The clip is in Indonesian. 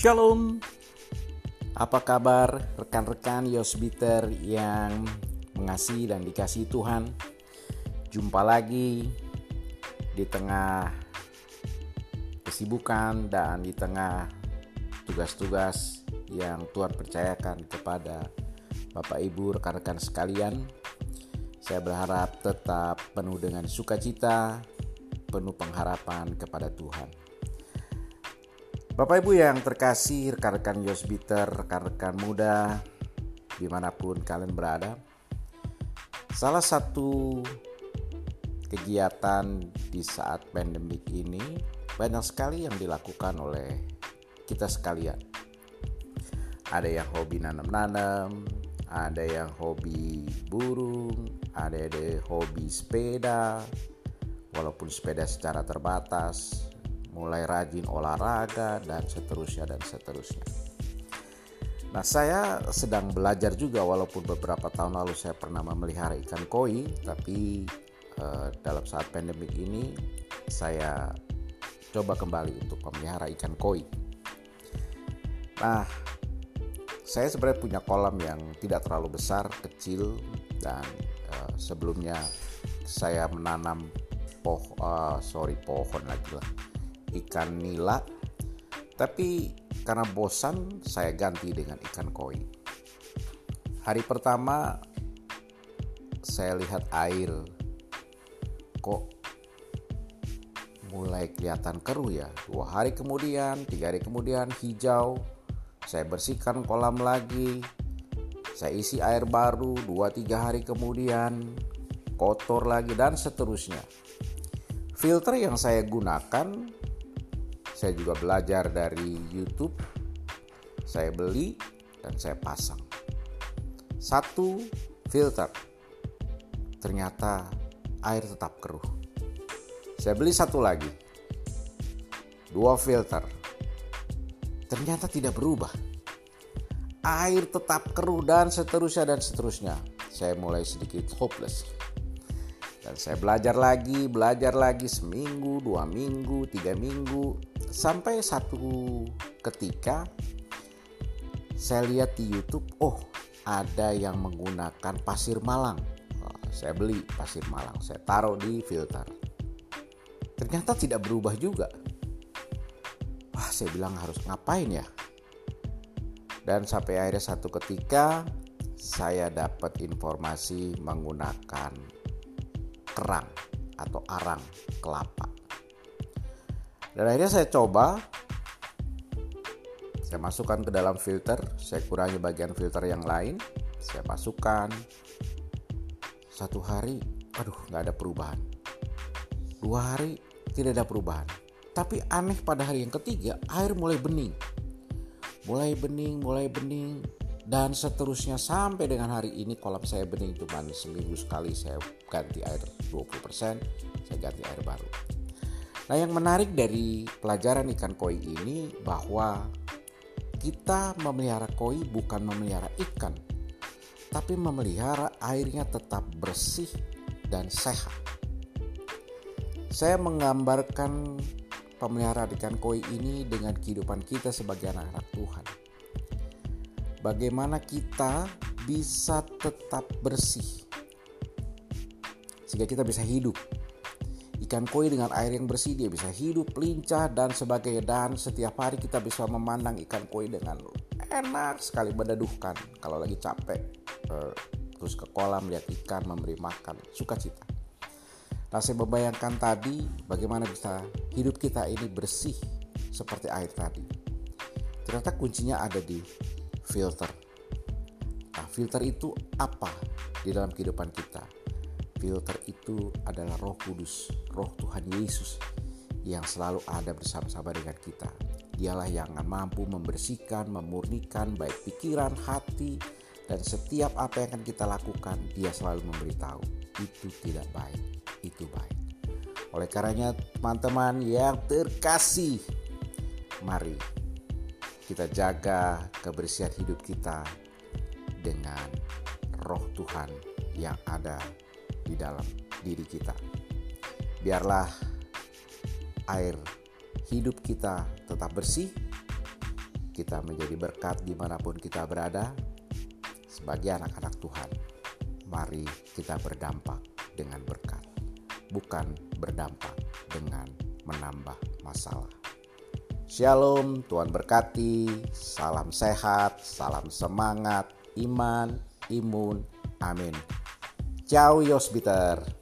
Shalom. Apa kabar rekan-rekan Yosbiter yang mengasihi dan dikasih Tuhan? Jumpa lagi di tengah kesibukan dan di tengah tugas-tugas yang Tuhan percayakan kepada Bapak Ibu rekan-rekan sekalian. Saya berharap tetap penuh dengan sukacita, penuh pengharapan kepada Tuhan Bapak Ibu yang terkasih, rekan-rekan Yosbiter, rekan-rekan muda, di mana pun kalian berada, salah satu kegiatan di saat pandemik ini banyak sekali yang dilakukan oleh kita sekalian. Ada yang hobi nanam-nanam, ada yang hobi burung, ada yang hobi sepeda, walaupun sepeda secara terbatas, mulai rajin olahraga dan seterusnya dan seterusnya. Nah, saya sedang belajar juga walaupun beberapa tahun lalu saya pernah memelihara ikan koi, tapi eh, dalam saat pandemik ini saya coba kembali untuk memelihara ikan koi. Nah, saya sebenarnya punya kolam yang tidak terlalu besar, kecil dan eh, sebelumnya saya menanam poh, uh, sorry pohon lagi lah ikan nila. Tapi karena bosan saya ganti dengan ikan koi. Hari pertama saya lihat air. Kok mulai kelihatan keruh ya? Dua hari kemudian tiga hari kemudian hijau. Saya bersihkan kolam lagi. Saya isi air baru dua tiga hari kemudian. Kotor lagi dan seterusnya. Filter yang saya gunakan saya juga belajar dari YouTube. Saya beli dan saya pasang. Satu filter. Ternyata air tetap keruh. Saya beli satu lagi. Dua filter. Ternyata tidak berubah. Air tetap keruh dan seterusnya dan seterusnya. Saya mulai sedikit hopeless. Dan saya belajar lagi, belajar lagi seminggu, dua minggu, tiga minggu, sampai satu ketika saya lihat di YouTube, oh ada yang menggunakan pasir malang. Oh, saya beli pasir malang, saya taruh di filter. Ternyata tidak berubah juga. Wah, saya bilang harus ngapain ya? Dan sampai akhirnya satu ketika saya dapat informasi menggunakan kerang atau arang kelapa. Dan akhirnya saya coba. Saya masukkan ke dalam filter, saya kurangi bagian filter yang lain, saya masukkan. Satu hari, aduh nggak ada perubahan. Dua hari tidak ada perubahan. Tapi aneh pada hari yang ketiga air mulai bening, mulai bening, mulai bening, dan seterusnya sampai dengan hari ini kolam saya bening. Cuma seminggu sekali saya ganti air 20% saya ganti air baru Nah, yang menarik dari pelajaran ikan koi ini bahwa kita memelihara koi bukan memelihara ikan, tapi memelihara airnya tetap bersih dan sehat. Saya menggambarkan pemeliharaan ikan koi ini dengan kehidupan kita sebagai anak-anak Tuhan. Bagaimana kita bisa tetap bersih sehingga kita bisa hidup ikan koi dengan air yang bersih dia bisa hidup lincah dan sebagainya. Dan setiap hari kita bisa memandang ikan koi dengan enak sekali mendeduhkan. Kalau lagi capek eh, terus ke kolam lihat ikan memberi makan sukacita. Nah saya membayangkan tadi bagaimana bisa hidup kita ini bersih seperti air tadi. Ternyata kuncinya ada di filter. Nah filter itu apa di dalam kehidupan kita filter itu adalah Roh Kudus, Roh Tuhan Yesus yang selalu ada bersama-sama dengan kita. Dialah yang mampu membersihkan, memurnikan baik pikiran, hati, dan setiap apa yang akan kita lakukan, dia selalu memberitahu itu tidak baik, itu baik. Oleh karenanya teman-teman yang terkasih, mari kita jaga kebersihan hidup kita dengan roh Tuhan yang ada di dalam diri kita. Biarlah air hidup kita tetap bersih kita menjadi berkat di mana pun kita berada. Sebagai anak-anak Tuhan, mari kita berdampak dengan berkat, bukan berdampak dengan menambah masalah. Shalom, Tuhan berkati, salam sehat, salam semangat, iman, imun, amin. Ciao Yosbiter.